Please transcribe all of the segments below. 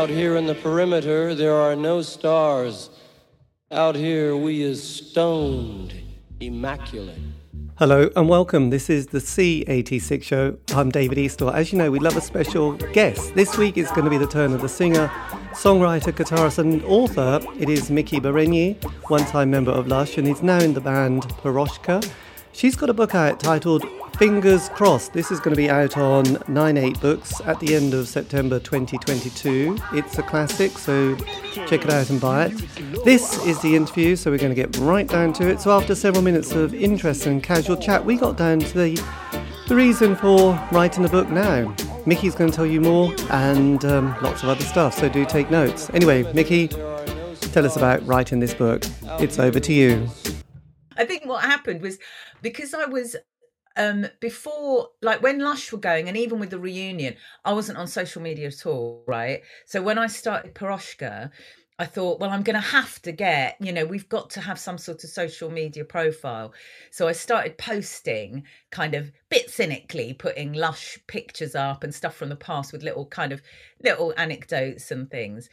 Out here in the perimeter, there are no stars. Out here, we is stoned, immaculate. Hello and welcome. This is the C86 show. I'm David Eastaugh. As you know, we love a special guest. This week it's going to be the turn of the singer, songwriter, guitarist, and author. It is Miki Berenyi, one time member of Lush, and he's now in the band Piroshka. She's got a book out titled Fingers Crossed. This is going to be out on 9 8 Books at the end of September 2022. It's a classic, so check it out and buy it. This is the interview, so we're going to get right down to it. So, after several minutes of interest and casual chat, we got down to the, the reason for writing the book now. Miki's going to tell you more and um, lots of other stuff, so do take notes. Anyway, Miki, tell us about writing this book. It's over to you. I think what happened was because I was um before like when lush were going and even with the reunion i wasn't on social media at all right? So when i started Piroshka, i thought well i'm going to have to get you know we've got to have some sort of social media profile. So i started posting kind of bit cynically putting lush pictures up and stuff from the past with little kind of little anecdotes and things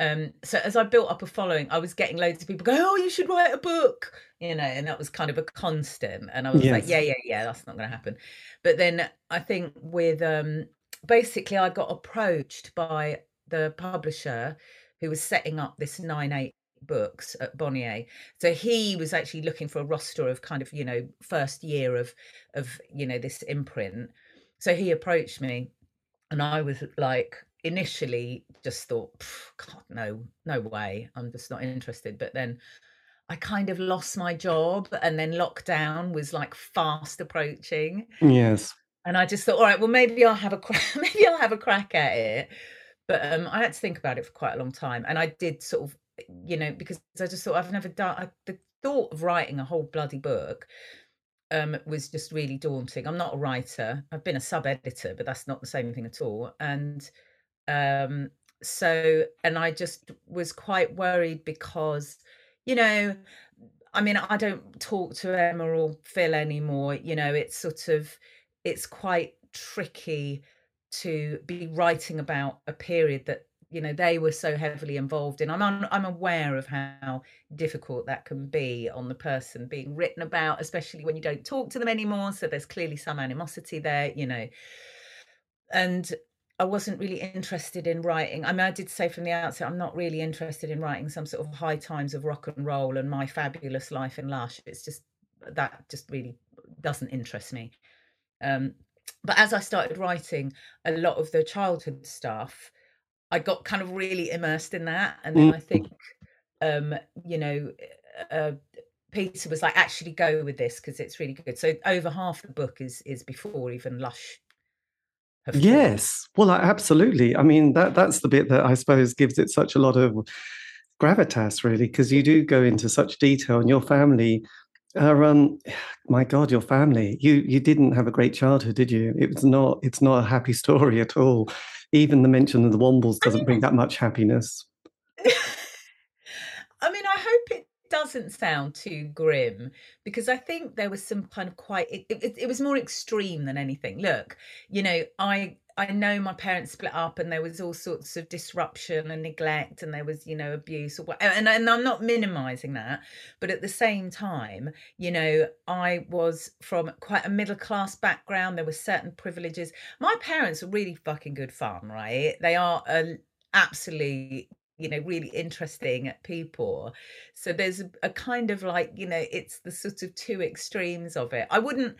um so as i built up a following i was getting loads of people going oh you should write a book you know and that was kind of a constant and i was yes. like yeah yeah yeah that's not going to happen. But then i think with um basically i got approached by the publisher who was setting up this 9-8 books at bonnier. So he was actually looking for a roster of kind of you know first year of of you know this imprint. So he approached me and i was like initially just thought, God, no, no way. I'm just not interested. But then I kind of lost my job, and then lockdown was like fast approaching. Yes. And I just thought, all right, well, maybe I'll have a crack, maybe I'll have a crack at it. But um, I had to think about it for quite a long time, and I did sort of, you know, because I just thought I've never done I, the thought of writing a whole bloody book um, was just really daunting. I'm not a writer. I've been a sub editor, but that's not the same thing at all. And um, so, and I just was quite worried because, you know, I mean, I don't talk to Emma or Phil anymore. You know, it's sort of, it's quite tricky to be writing about a period that you know they were so heavily involved in. I'm un, I'm aware of how difficult that can be on the person being written about, especially when you don't talk to them anymore. So there's clearly some animosity there, you know. And I wasn't really interested in writing. I mean, I did say from the outset, I'm not really interested in writing some sort of high times of rock and roll and my fabulous life in Lush. It's just that just really doesn't interest me. Um, but as I started writing a lot of the childhood stuff, I got kind of really immersed in that. And then mm. I think, um, you know, uh, Peter was like, actually go with this because it's really good. So over half the book is is before even Lush Yes, well, absolutely. I mean, that that's the bit that I suppose gives it such a lot of gravitas, really, because you do go into such detail, and your family are, um, my God, your family. You you didn't have a great childhood, did you? It was not. It's not a happy story at all. Even the mention of the Wombles doesn't bring that much happiness. I mean, I doesn't sound too grim because I think there was some kind of quite it, it, it, was more extreme than anything. Look, you know, I I know my parents split up and there was all sorts of disruption and neglect and there was you know abuse or and, and I'm not minimizing that but at the same time you know I was from quite a middle class background. There were certain privileges. My parents are really fucking good fun right? They are a absolutely you know really interesting people. So there's a, kind of like you know it's the sort of two extremes of it. I wouldn't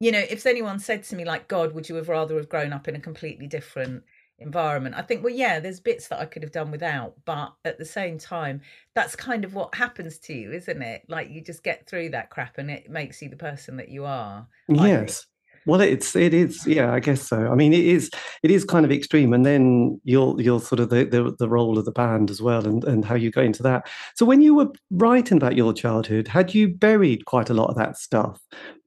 you know if anyone said to me like god would you have rather have grown up in a completely different environment? I think well yeah there's bits that i could have done without but at the same time that's kind of what happens to you isn't it? Like you just get through that crap and it makes you the person that you are yes well, it's it is yeah, I guess so. I mean, it is it is kind of extreme, and then you'll you'll sort of the, the, the role of the band as well, and and how you go into that. So when you were writing about your childhood, had you buried quite a lot of that stuff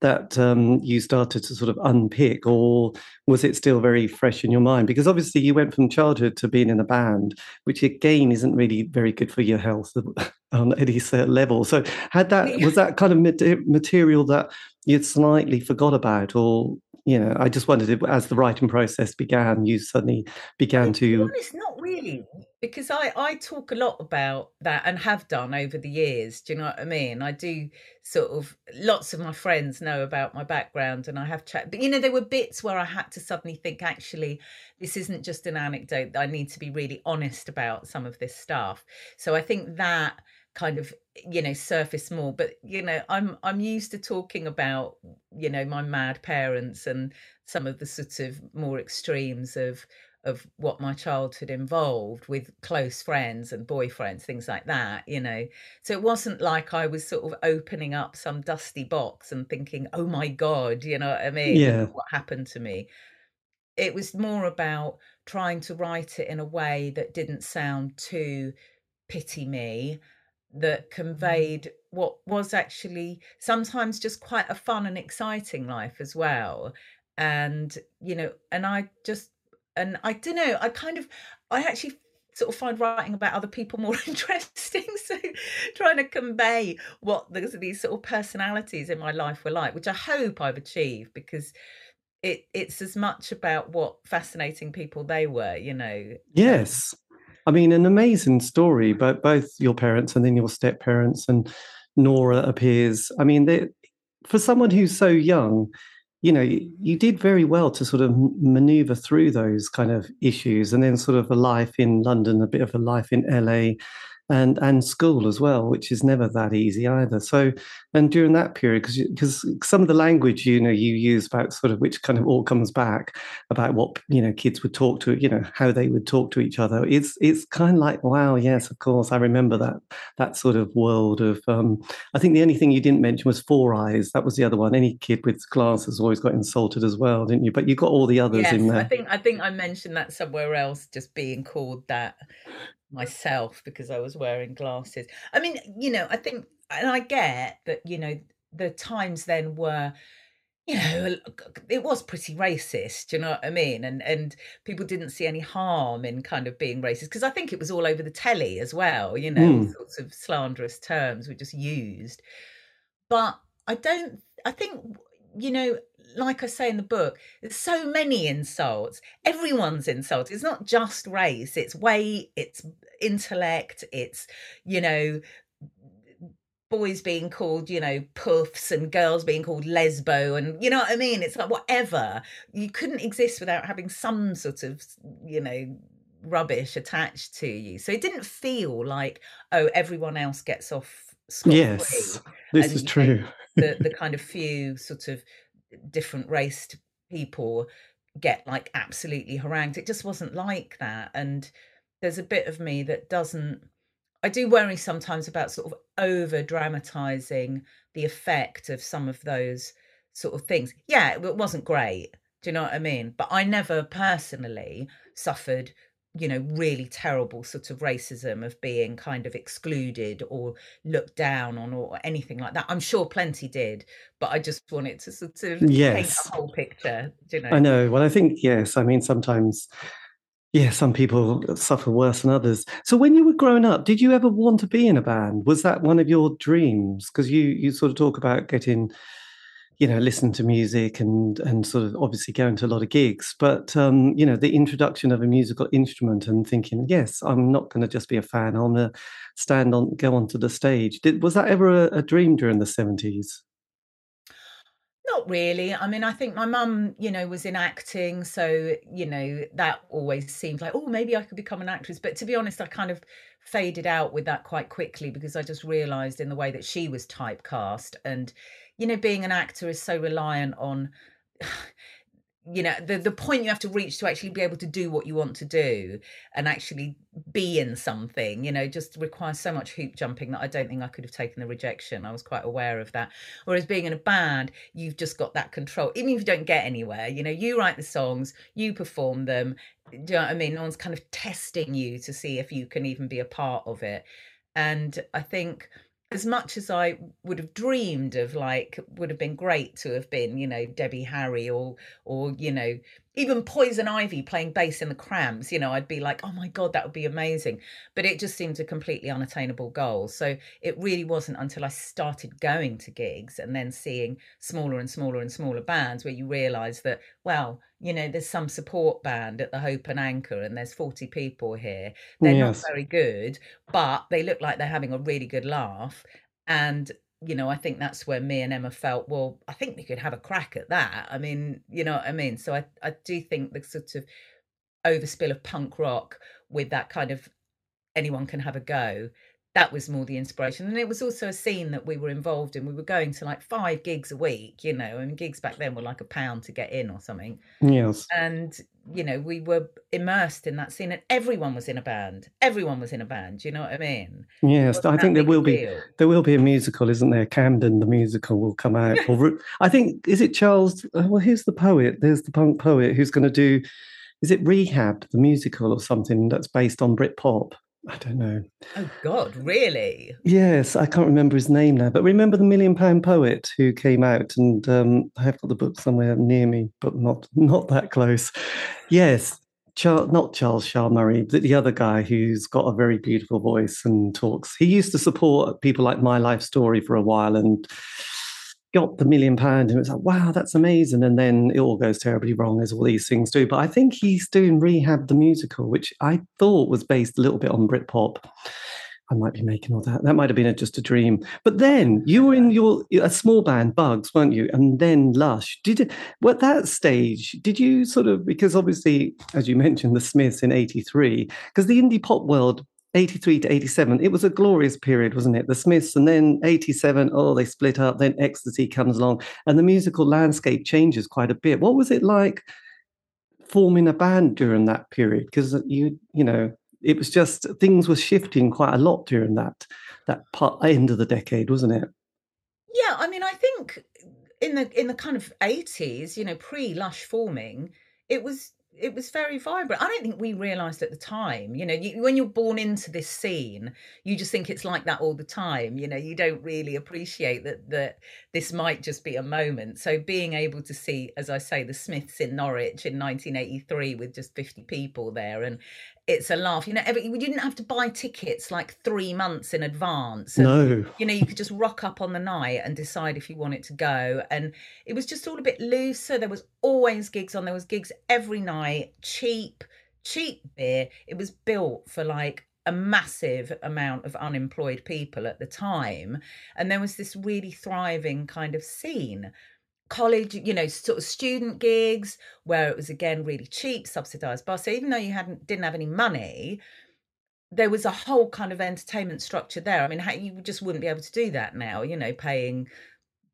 that um, you started to sort of unpick, or was it still very fresh in your mind? Because obviously you went from childhood to being in a band, which again isn't really very good for your health on any certain level. So had that was that kind of material that you'd slightly forgot about or you know i just wondered if as the writing process began you suddenly began to It's not really because I I talk a lot about that and have done over the years. Do you know what I mean? I do sort of lots of my friends know about my background and I have chat but you know there were bits where I had to suddenly think actually this isn't just an anecdote. I need to be really honest about some of this stuff. So I think that kind of you know surface more but you know i'm i'm used to talking about you know my mad parents and some of the sort of more extremes of of what my childhood involved with close friends and boyfriends, things like that, you know. So it wasn't like I was sort of opening up some dusty box and thinking, oh my God, you know what I mean? Yeah. What happened to me? It was more about trying to write it in a way that didn't sound too pity me, that mm. conveyed what was actually sometimes just quite a fun and exciting life as well. And, you know, and I just and I don't know, I kind of, I actually sort of find writing about other people more interesting. So trying to convey what these, these sort of personalities in my life were like, which I hope I've achieved because it it's as much about what fascinating people they were, you know. Yes. I mean, an amazing story, but both your parents and then your step parents and Nora appears. I mean, for someone who's so young, you know, you did very well to sort of maneuver through those kind of issues and then sort of a life in London, a bit of a life in LA, and and school as well, which is never that easy either. So, and during that period, because because some of the language you know you use about sort of which kind of all comes back about what you know kids would talk to, you know how they would talk to each other. It's it's kind of like wow, yes, of course, I remember that that sort of world of. Um, I think the only thing you didn't mention was Four Eyes. That was the other one. Any kid with glasses always got insulted as well, didn't you? But you got all the others yes, in there. I think I think I mentioned that somewhere else, just being called that myself because I was wearing glasses. I mean, you know, I think, and I get that, you know, the times then were, you know, it was pretty racist. Do you know what I mean? And and people didn't see any harm in kind of being racist because I think it was all over the telly as well. You know, mm. sorts of slanderous terms were just used. But I don't. I think you know, like I say in the book, there's so many insults. Everyone's insulted. It's not just race, it's weight, it's intellect, it's, you know, boys being called, you know, puffs and girls being called lesbo. And you know what I mean? It's like whatever. You couldn't exist without having some sort of, you know, rubbish attached to you. So it didn't feel like, oh, everyone else gets off. Yes, this and, is true. The the kind of few sort of different raced people get like absolutely harangued. It just wasn't like that. And there's a bit of me that doesn't I do worry sometimes about sort of over dramatizing the effect of some of those sort of things. Yeah, it wasn't great. Do you know what I mean? But I never personally suffered you know really terrible sort of racism of being kind of excluded or looked down on or anything like that. I'm sure plenty did but i just wanted to sort of yes. paint a whole picture you know? I know. Well i think yes i mean sometimes yeah some people suffer worse than others. So when you were growing up did you ever want to be in a band? Was that one of your dreams? Because you you sort of talk about getting you know listen to music and and sort of obviously going to a lot of gigs but um you know the introduction of a musical instrument and thinking yes i'm not going to just be a fan i'm going to stand on go onto the stage did was that ever a, a dream during the 70s not really. I mean, I think my mum, you know, was in acting. So, you know, that always seemed like, oh, maybe I could become an actress. But to be honest, I kind of faded out with that quite quickly because I just realized in the way that she was typecast. And, you know, being an actor is so reliant on you know the the point you have to reach to actually be able to do what you want to do and actually be in something you know just requires so much hoop jumping that I don't think I could have taken the rejection. I was quite aware of that. Whereas being in a band you've just got that control even if you don't get anywhere you know you write the songs you perform them do you know what I mean? No one's kind of testing you to see if you can even be a part of it. And I think as much as I would have dreamed of like would have been great to have been, you know, Debbie Harry or or, you know, even Poison Ivy playing bass in the Cramps, you know, I'd be like, oh my God, that would be amazing. But it just seemed a completely unattainable goal. So it really wasn't until I started going to gigs and then seeing smaller and smaller and smaller bands where you realise that, well, you know, there's some support band at the Hope and Anchor and there's 40 people here. They're yes. not very good, but they look like they're having a really good laugh. And you know, I think that's where me and Emma felt, well, I think we could have a crack at that. I mean, you know what I mean? So I, I do think the sort of overspill of punk rock with that kind of anyone can have a go that was more the inspiration. And it was also a scene that we were involved in. We were going to like five gigs a week you know and gigs back then were like a pound to get in or something. Yes. And you know we were immersed in that scene and everyone was in a band. Everyone was in a band you know what i mean? Yes i think there will be there will be a musical isn't there? Camden the musical will come out or i think is it charles uh, well here's the poet there's the punk poet who's going to do is it rehab the musical or something that's based on britpop I don't know. Oh God, really? Yes, I can't remember his name now, but remember the Million Pound Poet who came out, and um, I have got the book somewhere near me, but not not that close. Yes, Charles, not Charles Shaar Murray, but the other guy who's got a very beautiful voice and talks. He used to support people like My Life Story for a while, and got the million pound and it was like, wow, that's amazing. And then it all goes terribly wrong as all these things do. But I think he's doing Rehab the musical, which I thought was based a little bit on Britpop. I might be making all that. That might have been a, just a dream. But then you were in your a small band, Bugs, weren't you? And then Lush. Did it, at that stage? Did you sort of because obviously, as you mentioned, the Smiths in '83, because the indie pop world 83 to 87, it was a glorious period, wasn't it? The Smiths, and then 87, oh, they split up, then Ecstasy comes along, and the musical landscape changes quite a bit. What was it like forming a band during that period? Because you, you know, it was just things were shifting quite a lot during that that part, end of the decade, wasn't it? Yeah, I mean, I think in the in the kind of 80s, you know, pre Lush forming, it was it was very vibrant. I don't think we realised at the time. You know, you, when you're born into this scene, you just think it's like that all the time. You know, you don't really appreciate that that this might just be a moment. So being able to see, as I say, the Smiths in Norwich in 1983 with just 50 people there, and it's a laugh. You know, every, we didn't have to buy tickets like three months in advance. And, no. You know, you could just rock up on the night and decide if you wanted to go. And it was just all a bit looser. There was always gigs on. There was gigs every night, cheap, cheap beer. It was built for like a massive amount of unemployed people at the time. And there was this really thriving kind of scene college, you know, sort of student gigs where it was again really cheap, subsidized bus. So even though you hadn't didn't have any money, there was a whole kind of entertainment structure there. I mean, how, you just wouldn't be able to do that now, you know, paying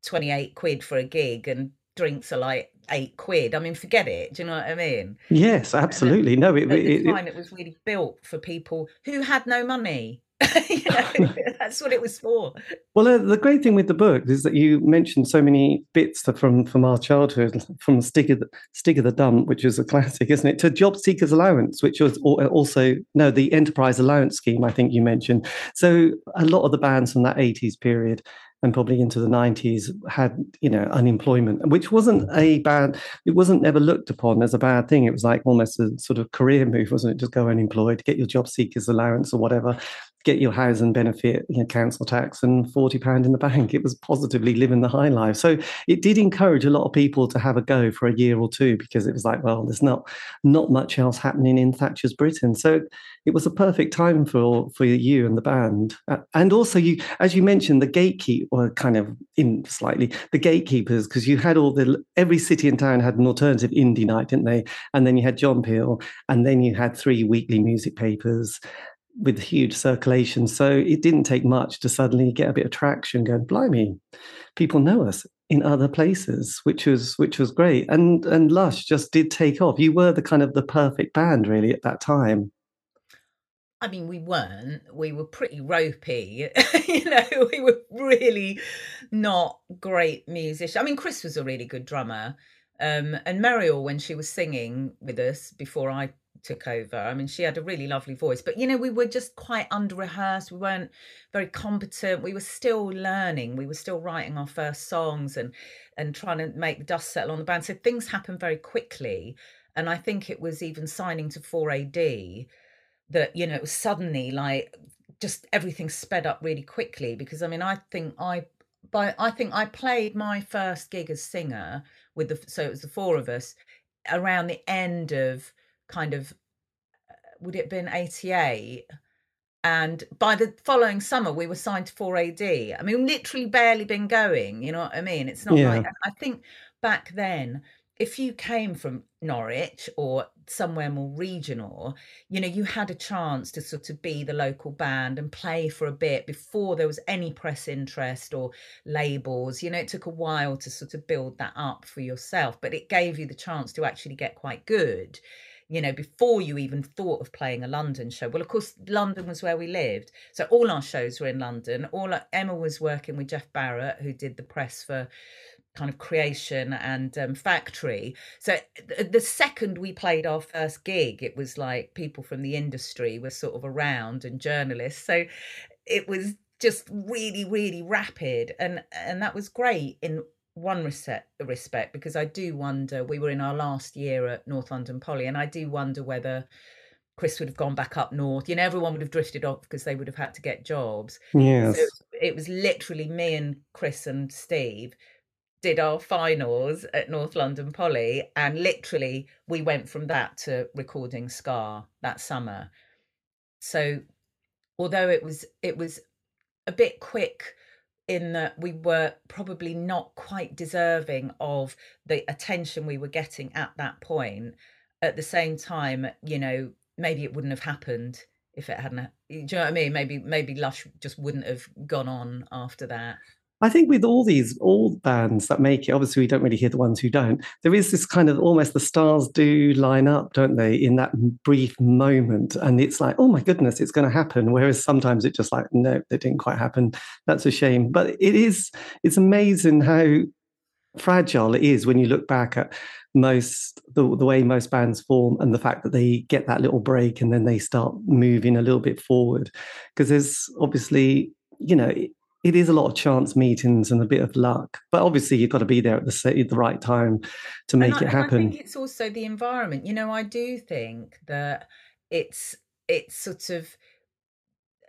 28 quid for a gig and drinks are like eight quid. I mean, forget it. Do you know what I mean? Yes, absolutely. No, it, at the time it, it was really built for people who had no money. you know, that's what it was for. Well, uh, the great thing with the book is that you mentioned so many bits from from our childhood, from Stig of the, Stig of the Dump, which is a classic, isn't it, to Job Seekers Allowance, which was also no the Enterprise Allowance Scheme. I think you mentioned. So a lot of the bands from that '80s period and probably into the 90s had you know unemployment which wasn't a bad it wasn't ever looked upon as a bad thing it was like almost a sort of career move wasn't it just go unemployed get your job seekers allowance or whatever get your housing benefit, you know, council tax, and forty pound in the bank. It was positively living the high life. So it did encourage a lot of people to have a go for a year or two because it was like, well, there's not not much else happening in Thatcher's Britain. So it was a perfect time for for you and the band. Uh, and also, you, as you mentioned, the gatekeep or kind of in slightly the gatekeepers because you had all the every city and town had an alternative indie night, didn't they? And then you had John Peel, and then you had three weekly music papers with huge circulation. So it didn't take much to suddenly get a bit of traction going, blimey, people know us in other places, which was which was great. And and Lush just did take off. You were the kind of the perfect band really at that time. I mean, we weren't. We were pretty ropey. you know, we were really not great musicians. I mean, Chris was a really good drummer. Um, and Muriel, when she was singing with us before I took over. I mean, she had a really lovely voice, but you know, we were just quite under rehearsed. We weren't very competent. We were still learning. We were still writing our first songs and and trying to make the dust settle on the band. So things happened very quickly. and I think it was even signing to 4AD that you know it was suddenly like just everything sped up really quickly because I mean I think I by I think I played my first gig as singer with the so it was the four of us around the end of kind of uh, would it have been 88 and by the following summer we were signed to 4AD I mean literally barely been going you know what I mean it's not yeah. like I think back then if you came from Norwich or somewhere more regional, you know, you had a chance to sort of be the local band and play for a bit before there was any press interest or labels. You know, it took a while to sort of build that up for yourself, but it gave you the chance to actually get quite good you know, before you even thought of playing a London show. Well, of course, London was where we lived. So all our shows were in London. All Emma was working with Jeff Barrett, who did the press for kind of creation and um, factory. So th- the second we played our first gig, it was like people from the industry were sort of around and journalists. So it was just really, really rapid, and and that was great in one respect, respect because I do wonder. We were in our last year at North London Poly, and I do wonder whether. Chris would have gone back up north. You know, everyone would have drifted off because they would have had to get jobs. Yes. So it was literally me and Chris and Steve did our finals at North London Poly, and literally we went from that to recording Scar that summer. So, although it was it was a bit quick in that we were probably not quite deserving of the attention we were getting at that point. At the same time, you know, maybe it wouldn't have happened if it hadn't. Do you know what I mean? Maybe maybe Lush just wouldn't have gone on after that. I think with all these all bands that make it, obviously we don't really hear the ones who don't. There is this kind of almost the stars do line up, don't they, in that brief moment, and it's like, oh my goodness, it's going to happen. Whereas sometimes it's just like, no, it didn't quite happen. That's a shame. But it is, it's amazing how fragile it is when you look back at most the, the way most bands form and the fact that they get that little break and then they start moving a little bit forward because there's obviously you know it is a lot of chance meetings and a bit of luck, but obviously you've got to be there at the the right time to make I, it happen. I think it's also the environment. You know, I do think that it's it's sort of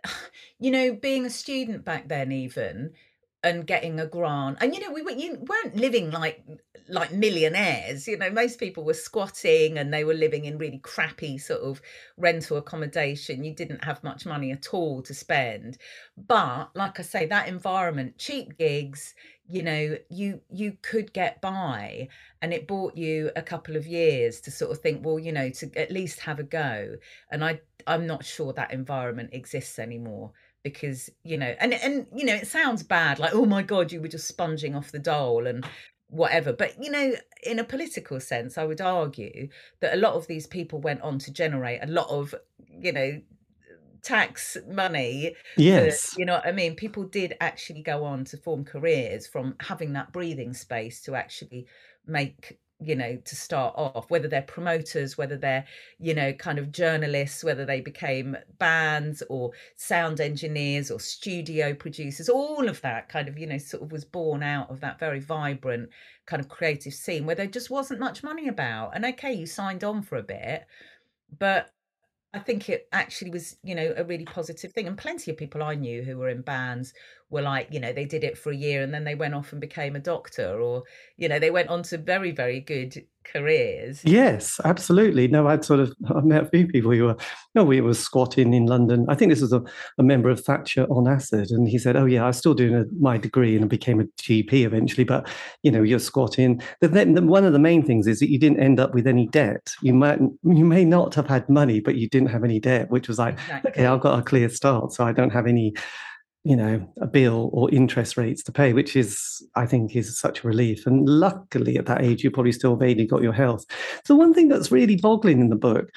you know being a student back then even and getting a grant. And you know we, we weren't living like like millionaires you know most people were squatting and they were living in really crappy sort of rental accommodation. You didn't have much money at all to spend. But like i say that environment cheap gigs you know you you could get by. And it bought you a couple of years to sort of think well you know to at least have a go. And i i'm not sure that environment exists anymore because you know and and you know it sounds bad like oh my god you were just sponging off the dole and whatever but you know in a political sense i would argue that a lot of these people went on to generate a lot of you know tax money yes. you know what i mean? People did actually go on to form careers from having that breathing space to actually make you know to start off whether they're promoters whether they're you know kind of journalists whether they became bands or sound engineers or studio producers all of that kind of you know sort of was born out of that very vibrant kind of creative scene where there just wasn't much money about and okay you signed on for a bit but I think it actually was, you know, a really positive thing. And plenty of people I knew who were in bands were like, you know, they did it for a year and then they went off and became a doctor or, you know, they went on to very, very good careers. Yes, absolutely. No, I'd sort of I met a few people who were no, we were squatting in London. I think this was a, a member of Thatcher on acid, and he said, "Oh yeah, I was still doing a, my degree and I became a GP eventually, but you know, you're squatting." But then one of the main things is that you didn't end up with any debt. You might you may not have had money, but you didn't have any debt, which was like, exactly. okay, I've got a clear start, so I don't have any you know a bill or interest rates to pay which is i think is such a relief. And luckily at that age you probably still vaguely got your health. So one thing that's really boggling in the book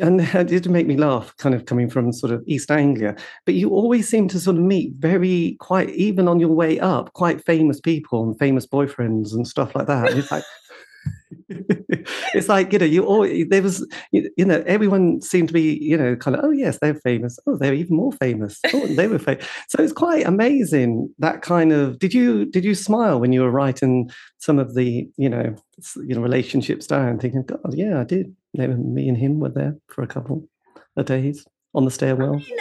and it did make me laugh kind of coming from sort of east anglia but you always seem to sort of meet very quite even on your way up quite famous people and famous boyfriends and stuff like that. It's like it's like you know you all there was you, know everyone seemed to be you know kind of oh yes they're famous. Oh they're even more famous. Oh they were famous so it's quite amazing that kind of did you did you smile when you were writing some of the you know you know relationships down thinking god yeah I did. Me and him were there for a couple of days on the stairwell. I, mean,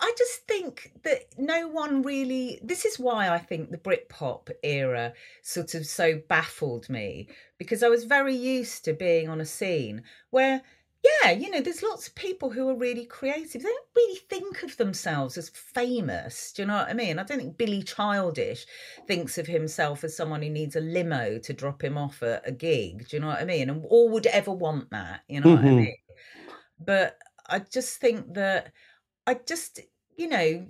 I just think that no one really. This is why I think the Britpop era sort of so baffled me because I was very used to being on a scene where yeah, you know, there's lots of people who are really creative. They don't really think of themselves as famous. Do you know what I mean? I don't think Billy Childish thinks of himself as someone who needs a limo to drop him off at a gig. Do you know what I mean? And or would ever want that. You know mm-hmm. what I mm-hmm. mean? But I just think that I just, you know,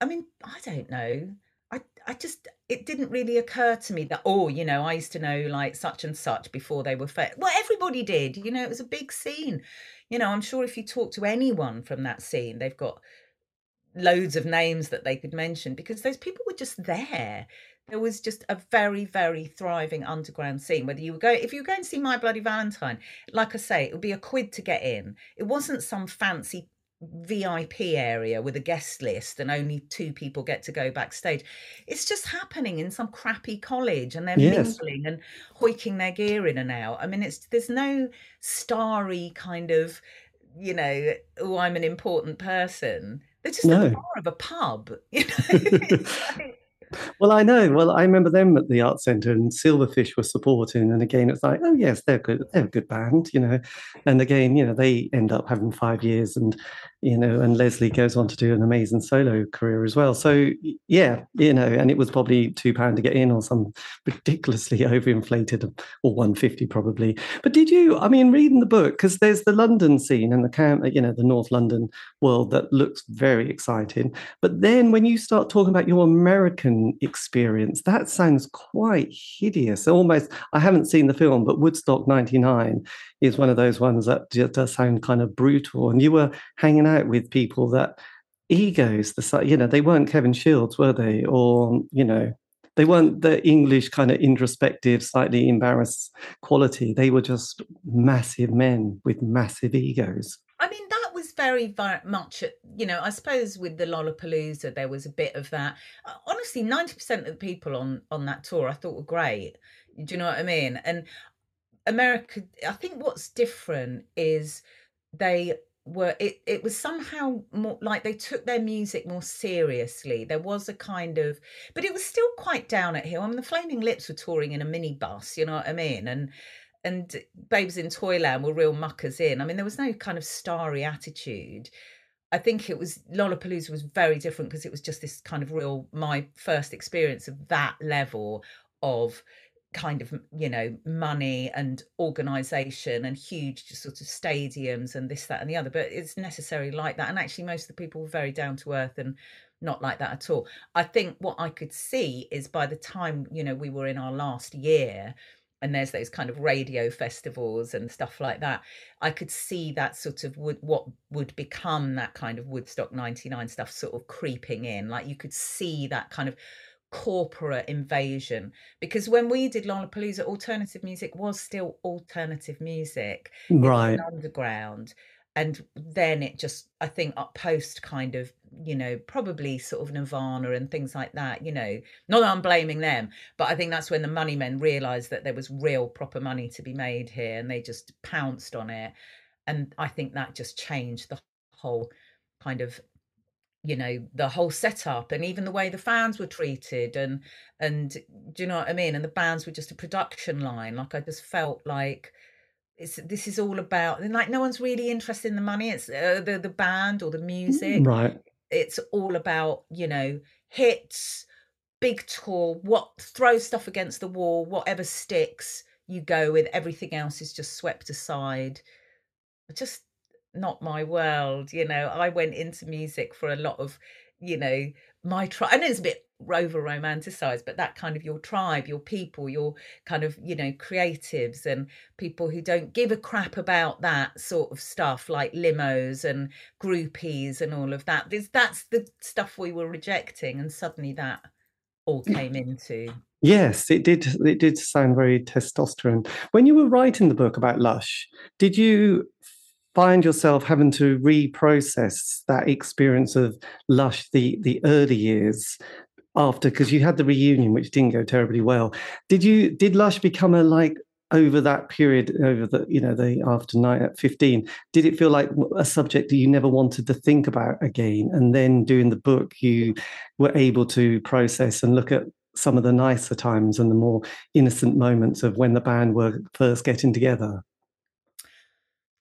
I mean, I don't know. I I just it didn't really occur to me that oh you know I used to know like such and such before they were famous. Well, everybody did. You know, it was a big scene. You know, I'm sure if you talk to anyone from that scene, they've got loads of names that they could mention because those people were just there. There was just a very, very thriving underground scene. Whether you were going, if you were going to see My Bloody Valentine, like I say, it would be a quid to get in. It wasn't some fancy VIP area with a guest list and only two people get to go backstage. It's just happening in some crappy college and they're yes. mingling and hoiking their gear in and out. I mean, it's there's no starry kind of, you know, oh, I'm an important person. They're just no. at the bar of a pub. You know, well, I know. Well, I remember them at the art centre, and Silverfish were supporting. And again, it's like, oh yes, they're good. They're a good band, you know. And again, you know, they end up having five years, and you know, and Lesley goes on to do an amazing solo career as well. So yeah, you know, and it was probably two pound to get in, or some ridiculously overinflated, or one fifty probably. But did you? I mean, reading the book because there's the London scene and the camp, you know, the North London world that looks very exciting. But then when you start talking about your American experience, that sounds quite hideous. Almost, I haven't seen the film, but Woodstock '99 is one of those ones that does sound kind of brutal. And you were hanging out with people that egos, the you know, they weren't Kevin Shields, were they? Or you know, they weren't the English kind of introspective, slightly embarrassed quality. They were just massive men with massive egos. I mean, that was very, much, you know, I suppose with the Lollapalooza, there was a bit of that. Uh, honestly, 90% of the people on, on that tour I thought were great. Do you know what I mean? And America, I think what's different is they were it it was somehow more like they took their music more seriously. There was a kind of but it was still quite down at hill i mean the flaming lips were touring in a minibus you know what i mean? And and babes in toyland were real muckers in. I mean there was no kind of starry attitude. I think it was lollapalooza was very different because it was just this kind of real my first experience of that level of kind of you know money and organization and huge sort of stadiums and this that and the other but it's necessarily like that and actually most of the people were very down to earth and not like that at all. I think what i could see is by the time you know we were in our last year and there's those kind of radio festivals and stuff like that i could see that sort of would what would become that kind of woodstock 99 stuff sort of creeping in like you could see that kind of corporate invasion because when we did Lollapalooza, alternative music was still alternative music, right? Underground, and then it just, I think, up post kind of, you know, probably sort of Nirvana and things like that. You know, not that I'm blaming them, but I think that's when the money men realised that there was real proper money to be made here, and they just pounced on it, and I think that just changed the whole kind of you know the whole setup and even the way the fans were treated and and do you know what i mean? And the bands were just a production line. Like i just felt like it's this is all about and like no one's really interested in the money. It's uh, the the band or the music. Right. It's all about you know hits big tour what throw stuff against the wall whatever sticks you go with everything else is just swept aside. Just not my world. You know, I went into music for a lot of, you know, my tribe. I know it's a bit over romanticized, but that kind of your tribe, your people, your kind of, you know, creatives and people who don't give a crap about that sort of stuff like limos and groupies and all of that. There's, that's the stuff we were rejecting. And suddenly that all came into Yes, it did. It did sound very testosterone. When you were writing the book about Lush, did you find yourself having to reprocess that experience of Lush the the early years after because you had the reunion which didn't go terribly well. Did you did Lush become a like over that period over the you know the after night at 15 did it feel like a subject that you never wanted to think about again and then doing the book you were able to process and look at some of the nicer times and the more innocent moments of when the band were first getting together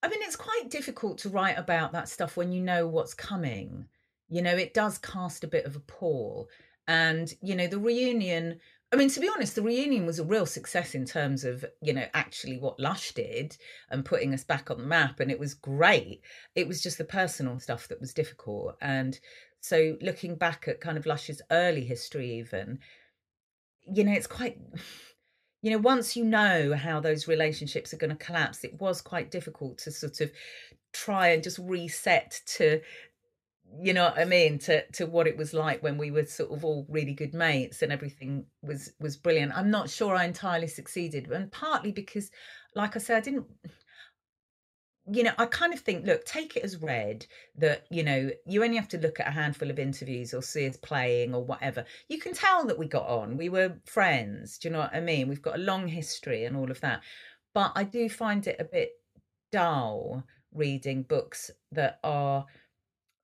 I mean, it's quite difficult to write about that stuff when you know what's coming. You know, it does cast a bit of a pall. And, you know, the reunion, I mean, to be honest, the reunion was a real success in terms of, you know, actually what Lush did and putting us back on the map. And it was great. It was just the personal stuff that was difficult. And so looking back at kind of Lush's early history, even, you know, it's quite you know, once you know how those relationships are going to collapse, it was quite difficult to sort of try and just reset to you know what I mean to to what it was like when we were sort of all really good mates and everything was was brilliant. I'm not sure I entirely succeeded, and partly because, like I said, I didn't you know, I kind of think, look, take it as read that, you know, you only have to look at a handful of interviews or see us playing or whatever. You can tell that we got on. We were friends. Do you know what I mean? We've got a long history and all of that. But I do find it a bit dull reading books that are,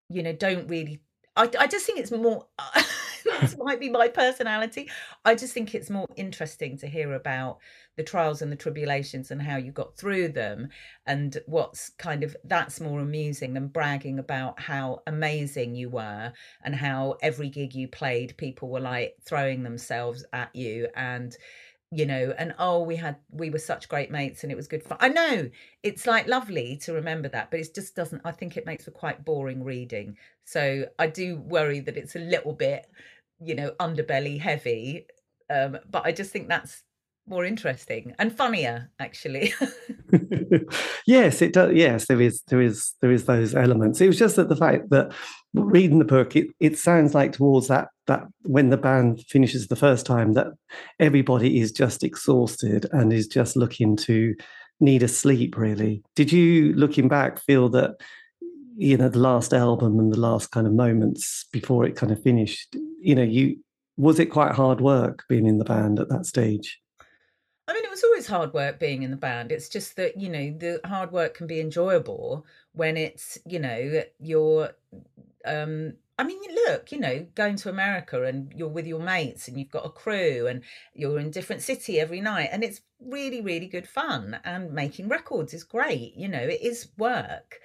you know, don't really. I, I just think it's more. this might be my personality. I just think it's more interesting to hear about the trials and the tribulations and how you got through them and what's kind of that's more amusing than bragging about how amazing you were and how every gig you played people were like throwing themselves at you and you know and oh we had we were such great mates and it was good fun i know it's like lovely to remember that but it just doesn't i think it makes for quite boring reading so i do worry that it's a little bit you know underbelly heavy um but i just think that's more interesting and funnier actually. Yes it does yes there is there is there is those elements. It was just that the fact that reading the book it, it sounds like towards that that when the band finishes the first time that everybody is just exhausted and is just looking to need a sleep really. Did you looking back feel that you know the last album and the last kind of moments before it kind of finished you know you was it quite hard work being in the band at that stage I mean, it was always hard work being in the band. It's just that, you know, the hard work can be enjoyable when it's, you know, you're, um, I mean, look, you know, going to America and you're with your mates and you've got a crew and you're in different city every night and it's really, really good fun. And making records is great. You know, it is work,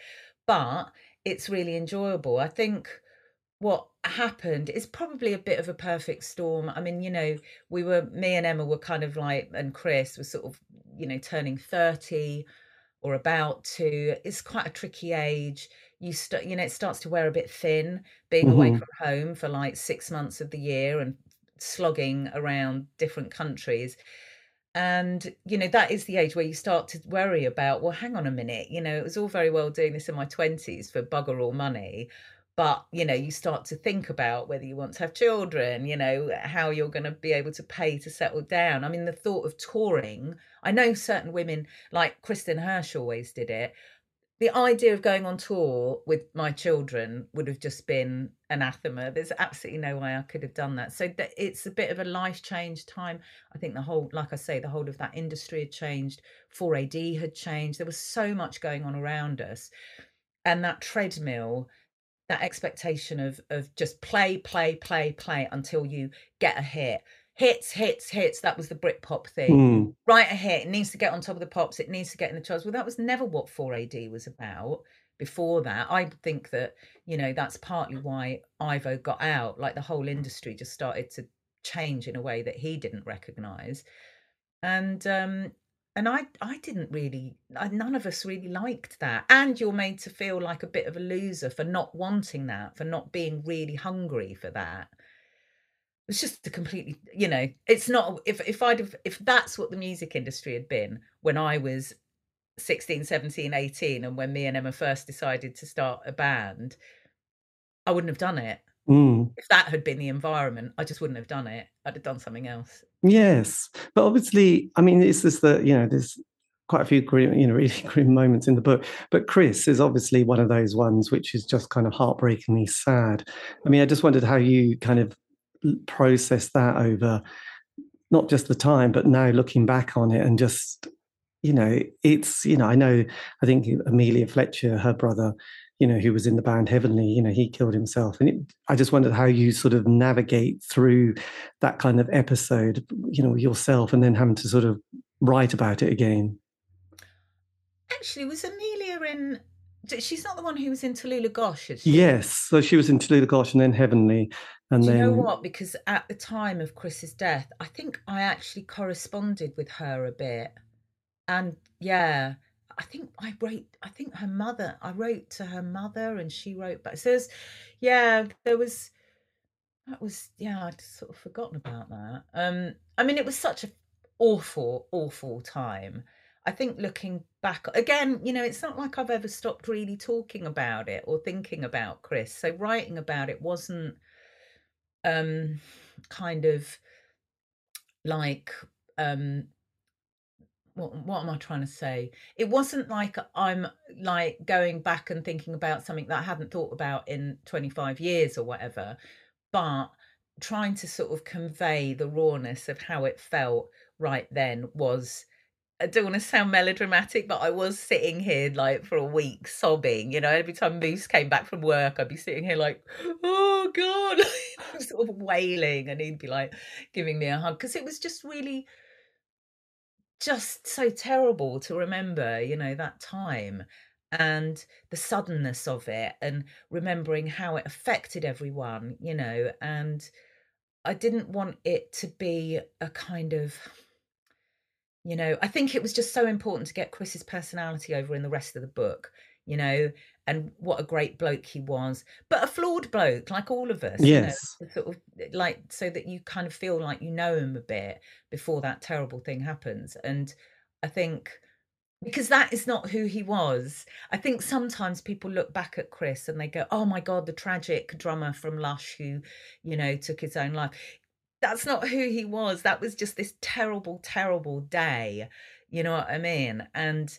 but it's really enjoyable. I think what happened is probably a bit of a perfect storm. I mean, you know, we were me and Emma were kind of like and Chris was sort of, you know, turning 30 or about to. It's quite a tricky age. You start, you know, it starts to wear a bit thin being mm-hmm. away from home for like 6 months of the year and slogging around different countries. And, you know, that is the age where you start to worry about, well, hang on a minute, you know, it was all very well doing this in my 20s for bugger all money but you know you start to think about whether you want to have children you know how you're going to be able to pay to settle down. I mean the thought of touring i know certain women like Kristin Hersh always did it the idea of going on tour with my children would have just been anathema. There's absolutely no way i could have done that. So it's a bit of a life change time. I think the whole like i say the whole of that industry had changed 4ad had changed. There was so much going on around us. And that treadmill that expectation of of just play, play, play, play until you get a hit. Hits, hits, hits. That was the Britpop thing. Mm. Write a hit. It needs to get on top of the pops. It needs to get in the charts. Well, that was never what 4AD was about before that. I think that, you know, that's partly why Ivo got out. Like the whole industry just started to change in a way that he didn't recognize. And um, and I I didn't really none of us really liked that. And you're made to feel like a bit of a loser for not wanting that for not being really hungry for that. It's just a completely you know it's not if if I'd have if that's what the music industry had been when I was 16 17 18 and when me and Emma first decided to start a band I wouldn't have done it. Mm. if that had been the environment I just wouldn't have done it. I'd have done something else Yes, but obviously, I mean, it's just that you know, there's quite a few grim, you know, really grim moments in the book. But Chris is obviously one of those ones which is just kind of heartbreakingly sad. I mean, I just wondered how you kind of process that over not just the time, but now looking back on it and just, you know, it's, you know, I know, I think Amelia Fletcher, her brother, you know, who was in the band Heavenly, you know, he killed himself. And it, I just wondered how you sort of navigate through that kind of episode, you know, yourself and then having to sort of write about it again. Actually, was Amelia in? She's not the one who was in Tallulah Gosh, is she? Yes, so she was in Tallulah Gosh and then Heavenly, and Do then you know what? Because at the time of Chris's death, I think I actually corresponded with her a bit, and yeah, I think I wrote, I think her mother, I wrote to her mother and she wrote back. So, yeah, there was, that was, yeah, I'd sort of forgotten about that. Um, I mean, it was such a awful, awful time. I think looking back again, you know, it's not like I've ever stopped really talking about it or thinking about Chris. So writing about it wasn't um kind of like um what, what am I trying to say? It wasn't like I'm like going back and thinking about something that I hadn't thought about in 25 years or whatever, but trying to sort of convey the rawness of how it felt right then was I don't want to sound melodramatic, but I was sitting here like for a week sobbing. You know, every time Moose came back from work, I'd be sitting here like, oh God, sort of wailing. And he'd be like giving me a hug because it was just really just so terrible to remember, you know, that time and the suddenness of it and remembering how it affected everyone, you know, and I didn't want it to be a kind of you know, I think it was just so important to get Chris's personality over in the rest of the book, you know, and what a great bloke he was, but a flawed bloke like all of us. Yes. You know, sort of like so that you kind of feel like you know him a bit before that terrible thing happens. And I think because that is not who he was. I think sometimes people look back at Chris and they go, "Oh my god, the tragic drummer from Lush who, you know, took his own life." that's not who he was. That was just this terrible, terrible day. You know what I mean? And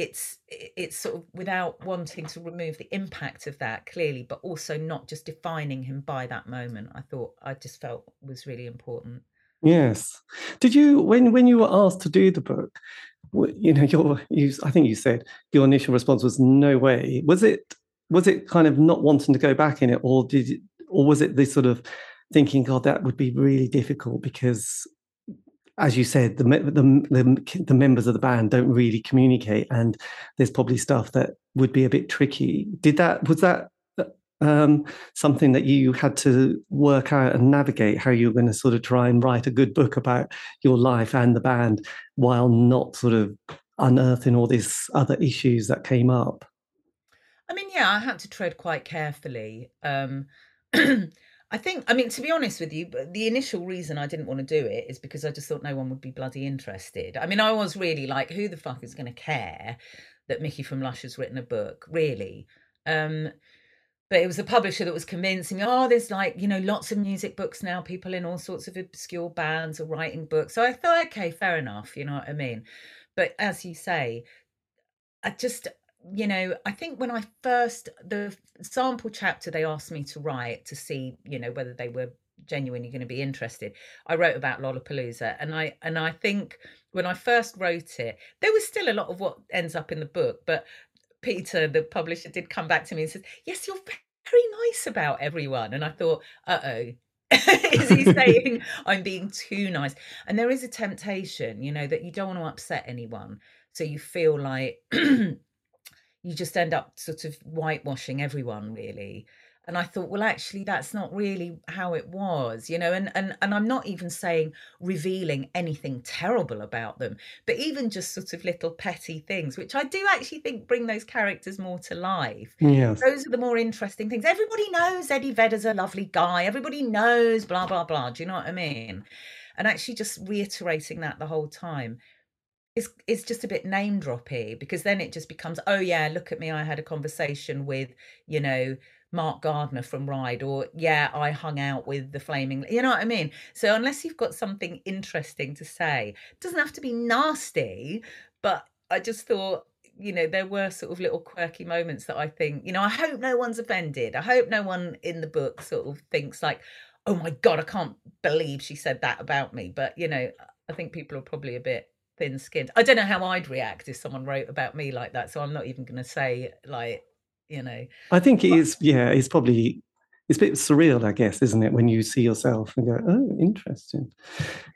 it's it's sort of without wanting to remove the impact of that clearly, but also not just defining him by that moment. I thought I just felt was really important. Yes. Did you when when you were asked to do the book? You know, your you I think you said your initial response was no way. Was it was it kind of not wanting to go back in it, or did it, or was it the sort of thinking, God, that would be really difficult because, as you said, the, the, the, the members of the band don't really communicate, and there's probably stuff that would be a bit tricky. Did that was that um, something that you had to work out and navigate how you were going to sort of try and write a good book about your life and the band while not sort of unearthing all these other issues that came up? I mean, yeah, I had to tread quite carefully. Um, I think, I mean, to be honest with you, the initial reason I didn't want to do it is because I just thought no one would be bloody interested. I mean, I was really like, who the fuck is going to care that Miki from Lush has written a book, really? Um, but it was the publisher that was convincing oh, there's like, you know, lots of music books now. People in all sorts of obscure bands are writing books. So I thought, okay, fair enough. You know what I mean? But as you say, I just, you know, I think when I first the sample chapter they asked me to write to see, you know, whether they were genuinely going to be interested. I wrote about Lollapalooza and I and I think when I first wrote it, there was still a lot of what ends up in the book, but Peter, the publisher, did come back to me and said, Yes, you're very nice about everyone. And I thought, uh oh. is he saying I'm being too nice? And there is a temptation, you know, that you don't want to upset anyone. So you feel like you just end up sort of whitewashing everyone really. And i thought well actually that's not really how it was you know and and and i'm not even saying revealing anything terrible about them but even just sort of little petty things which i do actually think bring those characters more to life. Yes. Those are the more interesting things. Everybody knows eddie vedder's a lovely guy. Everybody knows blah blah blah. Do you know what i mean? And actually just reiterating that the whole time it's it's just a bit name droppy because then it just becomes oh yeah look at me I had a conversation with you know Mark Gardner from Ride, or yeah, I hung out with the Flaming. You know what I mean? So unless you've got something interesting to say, it doesn't have to be nasty. But I just thought, you know, there were sort of little quirky moments that I think, you know, I hope no one's offended. I hope no one in the book sort of thinks like, oh my god, I can't believe she said that about me. But you know, I think people are probably a bit thin skinned. I don't know how I'd react if someone wrote about me like that. So I'm not even going to say like you know. I think it is. Yeah, it's probably it's a bit surreal, I guess, isn't it, when you see yourself and go, "Oh, interesting."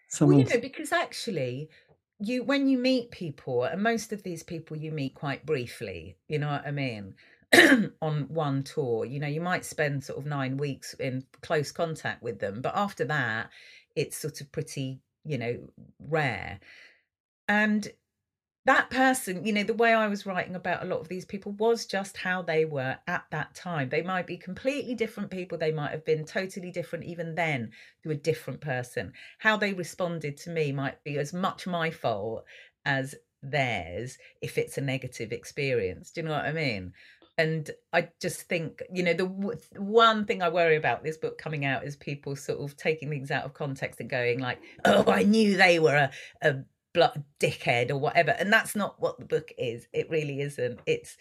Someone's... Well, you know, because actually, you when you meet people, and most of these people you meet quite briefly, you know what I mean. on one tour, you know, you might spend sort of nine weeks in close contact with them, but after that, it's sort of pretty, you know, rare. And that person, you know, the way I was writing about a lot of these people was just how they were at that time. They might be completely different people. They might have been totally different even then to a different person. How they responded to me might be as much my fault as theirs if it's a negative experience. Do you know what I mean? And I just think, you know, the w- one thing I worry about this book coming out is people sort of taking things out of context and going like, "Oh, I knew they were a, a dickhead or whatever and that's not what the book is it really isn't it's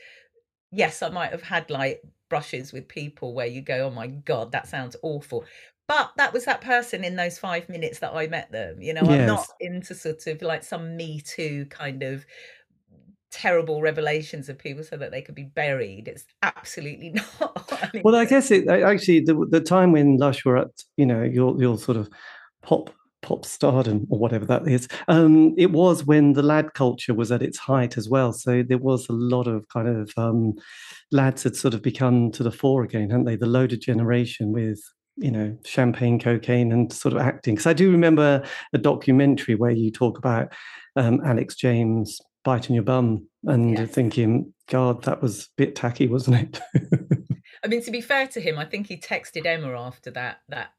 yes i might have had like brushes with people where you go oh my god that sounds awful but that was that person in those five minutes that i met them you know yes. i'm not into sort of like some me too kind of terrible revelations of people so that they could be buried it's absolutely not well i guess it actually the, the time when lush were at you know your your sort of pop pop stardom or whatever that is. Um, it was when the lad culture was at its height as well. So there was a lot of kind of um, lads had sort of become to the fore again, hadn't they? The loaded generation with you know champagne, cocaine, and sort of acting. Because I do remember a documentary where you talk about um, Alex James biting your bum and yes. thinking, God, that was a bit tacky, wasn't it? I mean, to be fair to him, I think he texted Emma after that that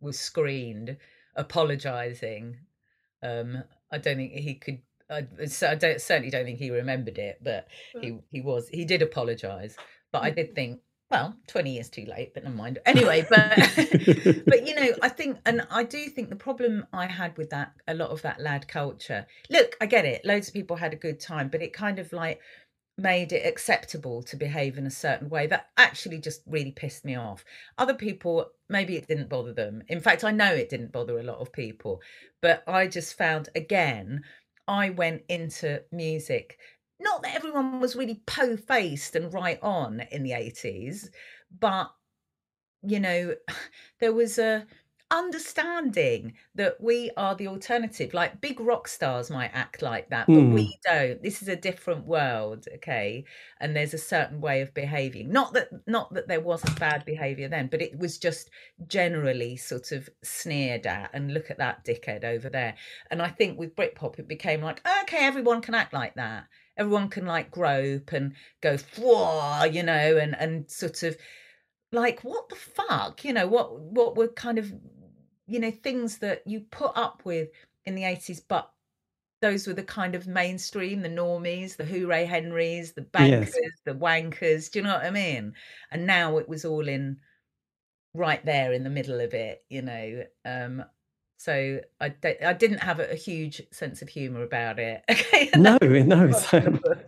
was screened apologizing. Um, I don't think he could. I, I don't, certainly don't think he remembered it, but he he was he did apologize. But I mm. did think, well, twenty years too late, but never mind. Anyway, but but you know, I think, and I do think the problem I had with that, a lot of that lad culture. Look, I get it. Loads of people had a good time, but it kind of like made it acceptable to behave in a certain way that actually just really pissed me off. Other people, maybe it didn't bother them. In fact, I know it didn't bother a lot of people, but I just found again, I went into music. Not that everyone was really po faced and right on in the 80s, but you know, there was a understanding that we are the alternative. Like big rock stars might act like that but mm. we hmm. don't. This is a different world okay? And there's a certain way of behaving. Not that not that there wasn't bad behavior then but it was just generally sort of sneered at and look at that dickhead over there. And i think with britpop it became like okay everyone can act like that. Everyone can like grope and go you know and and sort of like what the fuck? You know what what were kind of you know things that you put up with in the 80s but those were the kind of mainstream the normies the hooray henrys the bankers yes. the wankers do you know what i mean? And now it was all in right there in the middle of it you know um so I, I didn't have a, a huge sense of humor about it okay no no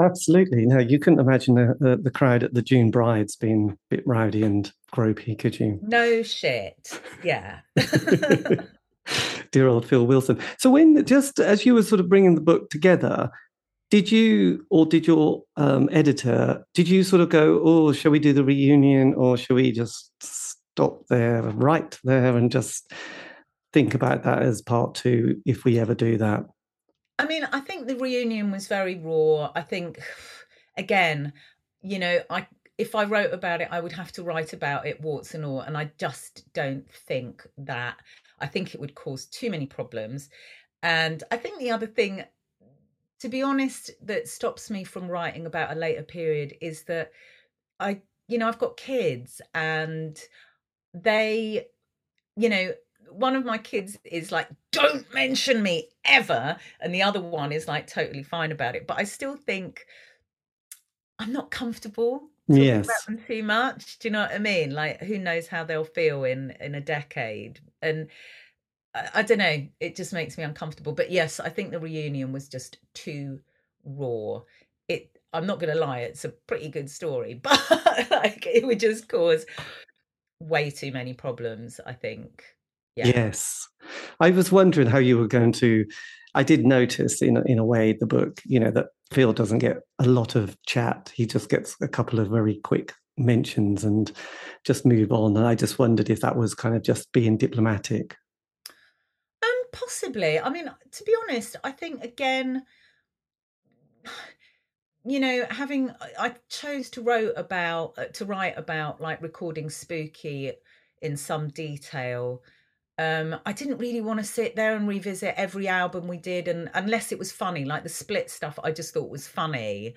Absolutely. No, you couldn't imagine the, the, the, crowd at the June Brides being a bit rowdy and gropey, could you? No shit. Yeah. Dear old Phil Wilson. So, when just as you were sort of bringing the book together, did you or did your um, editor, did you sort of go, oh, shall we do the reunion or shall we just stop there, right there, and just think about that as part two if we ever do that? I mean, I think the reunion was very raw. I think, again, you know, I if I wrote about it, I would have to write about it warts and all, and I just don't think that. I think it would cause too many problems, and I think the other thing, to be honest, that stops me from writing about a later period is that I, you know, I've got kids and they, you know, one of my kids is like, don't mention me ever. And the other one is like totally fine about it. But I still think I'm not comfortable yes. about them too much. Do you know what I mean? Like, who knows how they'll feel in in a decade? And I, I don't know. It just makes me uncomfortable. But yes, I think the reunion was just too raw. It. I'm not going to lie. It's a pretty good story, but like it would just cause way too many problems. I think. Yeah. Yes, I was wondering how you were going to. I did notice in in a way the book, you know, that Phil doesn't get a lot of chat. He just gets a couple of very quick mentions and just move on. And I just wondered if that was kind of just being diplomatic. Um, possibly. I mean, to be honest, I think again, you know, having I chose to wrote about uh, to write about like recording spooky in some detail um, I didn't really want to sit there and revisit every album we did, and unless it was funny, like the split stuff, I just thought was funny,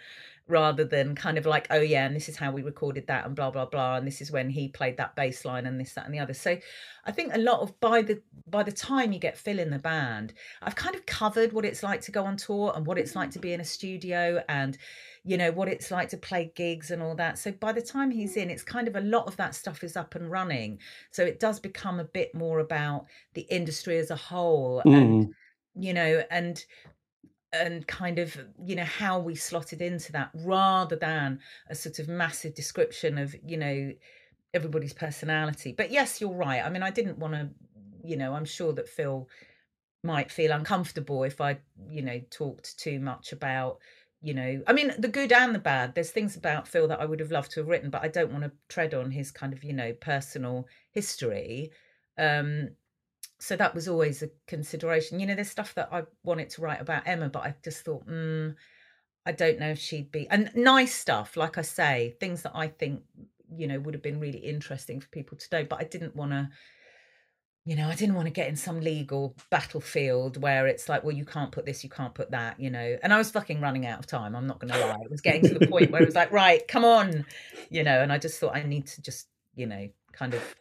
rather than kind of like, oh yeah, and this is how we recorded that, and blah blah blah, and this is when he played that bass line, and this that and the other. So, I think a lot of by the by the time you get Phil in the band, I've kind of covered what it's like to go on tour and what it's like to be in a studio and you know what it's like to play gigs and all that. So by the time he's in it's kind of a lot of that stuff is up and running. So it does become a bit more about the industry as a whole mm. and you know and and kind of you know how we slotted into that rather than a sort of massive description of you know everybody's personality. But yes you're right. I mean i didn't want to you know i'm sure that phil might feel uncomfortable if i you know talked too much about you know i mean the good and the bad. There's things about phil that i would have loved to have written but i don't want to tread on his kind of you know personal history. Um so that was always a consideration. You know there's stuff that i wanted to write about emma but i just thought mm, i don't know if she'd be and nice stuff like i say things that i think you know would have been really interesting for people to know but i didn't want to you know, I didn't want to get in some legal battlefield where it's like, well, you can't put this, you can't put that, you know. And I was fucking running out of time. I'm not going to lie. It was getting to the point where it was like, right, come on, you know. And I just thought I need to just, you know, kind of.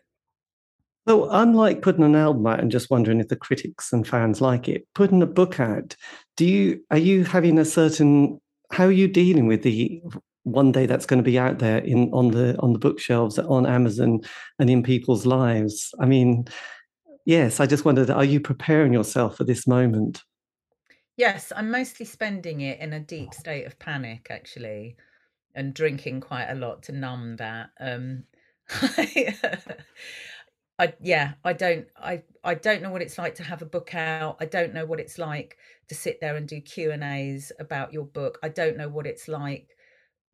Well, unlike putting an album out and just wondering if the critics and fans like it, putting a book out, do you are you having a certain how are you dealing with the one day that's going to be out there in on the on the bookshelves on Amazon and in people's lives? I mean, yes, I just wondered, are you preparing yourself for this moment? Yes, I'm mostly spending it in a deep state of panic, actually, and drinking quite a lot to numb that. Um, I yeah, I don't I I don't know what it's like to have a book out. I don't know what it's like to sit there and do Q and A's about your book. I don't know what it's like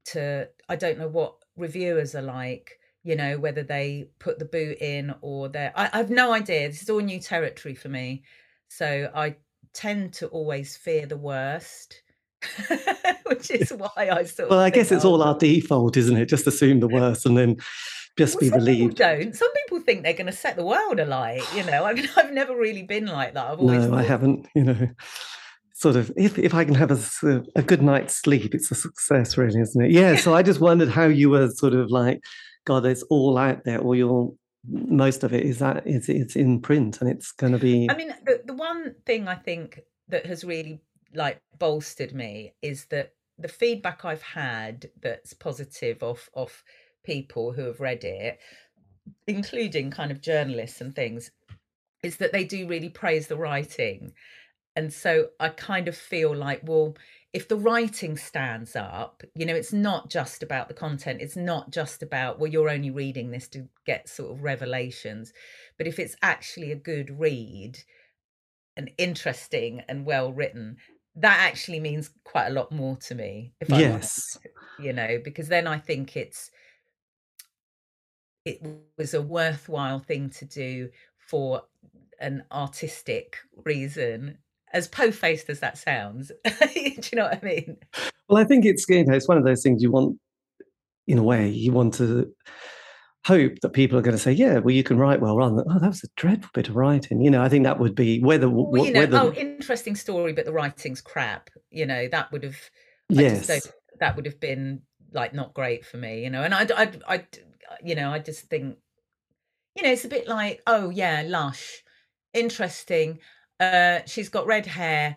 to I don't know what reviewers are like you know whether they put the boot in or they're I, I have no idea. This is all new territory for me. So i tend to always fear the worst which is why i sort well i guess it's all our default isn't it? Just assume the worst and then just well, be some relieved. don't. Some people think they're going to set the world alight you know? I mean i've never really been like that. I've always no thought... i haven't you know. Sort of if, if i can have a, a good night's sleep it's a success really isn't it? Yeah so i just wondered how you were sort of like God, it's all out there, or you're most of it is that it's it's in print and it's going to be. I mean, the the one thing I think that has really like bolstered me is that the feedback I've had that's positive of of people who have read it, including kind of journalists and things, is that they do really praise the writing. And so I kind of feel like, well, if the writing stands up, you know, it's not just about the content. It's not just about, well, you're only reading this to get sort of revelations. But if it's actually a good read and interesting and well written, that actually means quite a lot more to me. If I yes. you know, because then I think it's, it was a worthwhile thing to do for an artistic reason as po-faced as that sounds. Do you know what I mean? Well, I think it's you know, it's one of those things you want, in a way, you want to hope that people are going to say, yeah, well, you can write well, rather than, oh, that was a dreadful bit of writing. You know, I think that would be whether, well, oh, you know, whether... oh, interesting story, but the writing's crap. You know, that would have, yes, that would have been like not great for me. You know, and I, I, I, you know, I just think, you know, it's a bit like, oh yeah, lush, interesting uh, she's got red hair,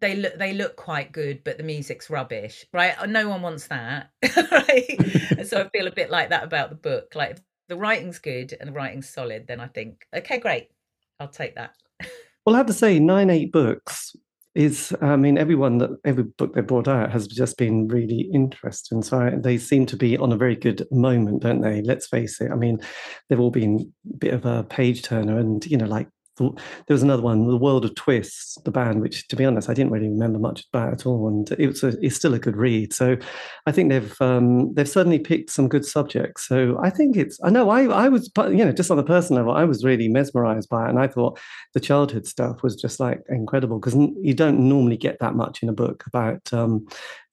they look they look quite good, but the music's rubbish, right? No one wants that, right? so I feel a bit like that about the book. Like if the writing's good and the writing's solid, then I think, okay, great, I'll take that. well, I have to say, nine eight books is, I mean, everyone that every book they brought out has just been really interesting. So I, they seem to be on a very good moment, don't they? Let's face it. I mean, they've all been a bit of a page turner, and you know, like there was another one, The World of Twists, the band, which, to be honest, I didn't really remember much about at all, and it was a, it's still a good read. So, I think they've um, they've certainly picked some good subjects. So, I think it's I know I I was you know just on a personal level, I was really mesmerised by it, and I thought the childhood stuff was just like incredible because you don't normally get that much in a book about um,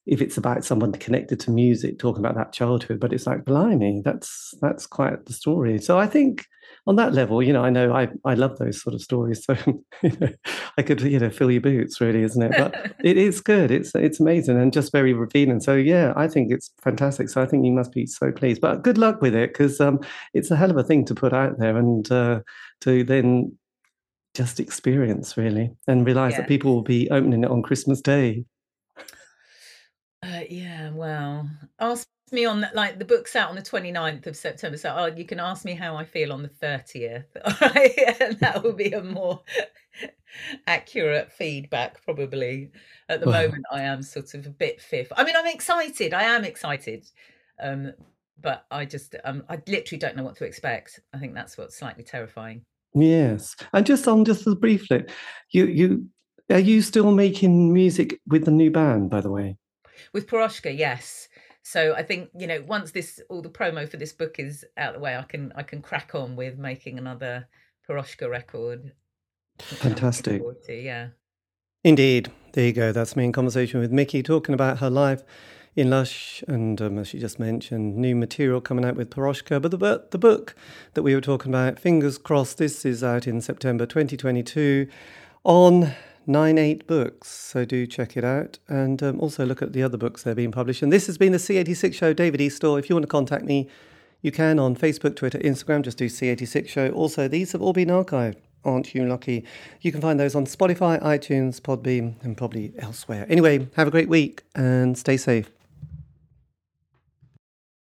if it's about someone connected to music talking about that childhood but it's like blimey that's that's quite the story so i think on that level, you know, I know I, I love those sort of stories. So you know, I could, you know, fill your boots really, isn't it? But it is good. It's it's amazing and just very revealing. So yeah, I think it's fantastic. So I think you must be so pleased. But good luck with it because um, it's a hell of a thing to put out there and uh, to then just experience really and realize yeah. that people will be opening it on Christmas Day. Uh, yeah, well, ask me on that, like the book's out on the 29th of September. So oh, you can ask me how I feel on the 30th. and that will be a more accurate feedback, probably. At the well, moment, I am sort of a bit fifth. I mean, I'm excited. I am excited. Um, but I just, um, I literally don't know what to expect. I think that's what's slightly terrifying. Yes, and just on just as briefly, you you are you still making music with the new band? By the way, with Piroshka, yes. So I think you know once this all the promo for this book is out of the way, I can I can crack on with making another Piroshka record. Fantastic. To, yeah. Indeed. There you go. That's me in conversation with Miki talking about her life in Lush, and um, as she just mentioned, new material coming out with Piroshka. But the, the book that we were talking about, fingers crossed, this is out in September 2022 on Nine Eight Books. So do check it out and um, also look at the other books that are being published. And this has been the C86 Show, David Eastaugh. If you want to contact me, you can on Facebook, Twitter, Instagram. Just do C86 Show. Also, these have all been archived. Aren't you lucky? You can find those on Spotify, iTunes, Podbean, and probably elsewhere. Anyway, have a great week and stay safe.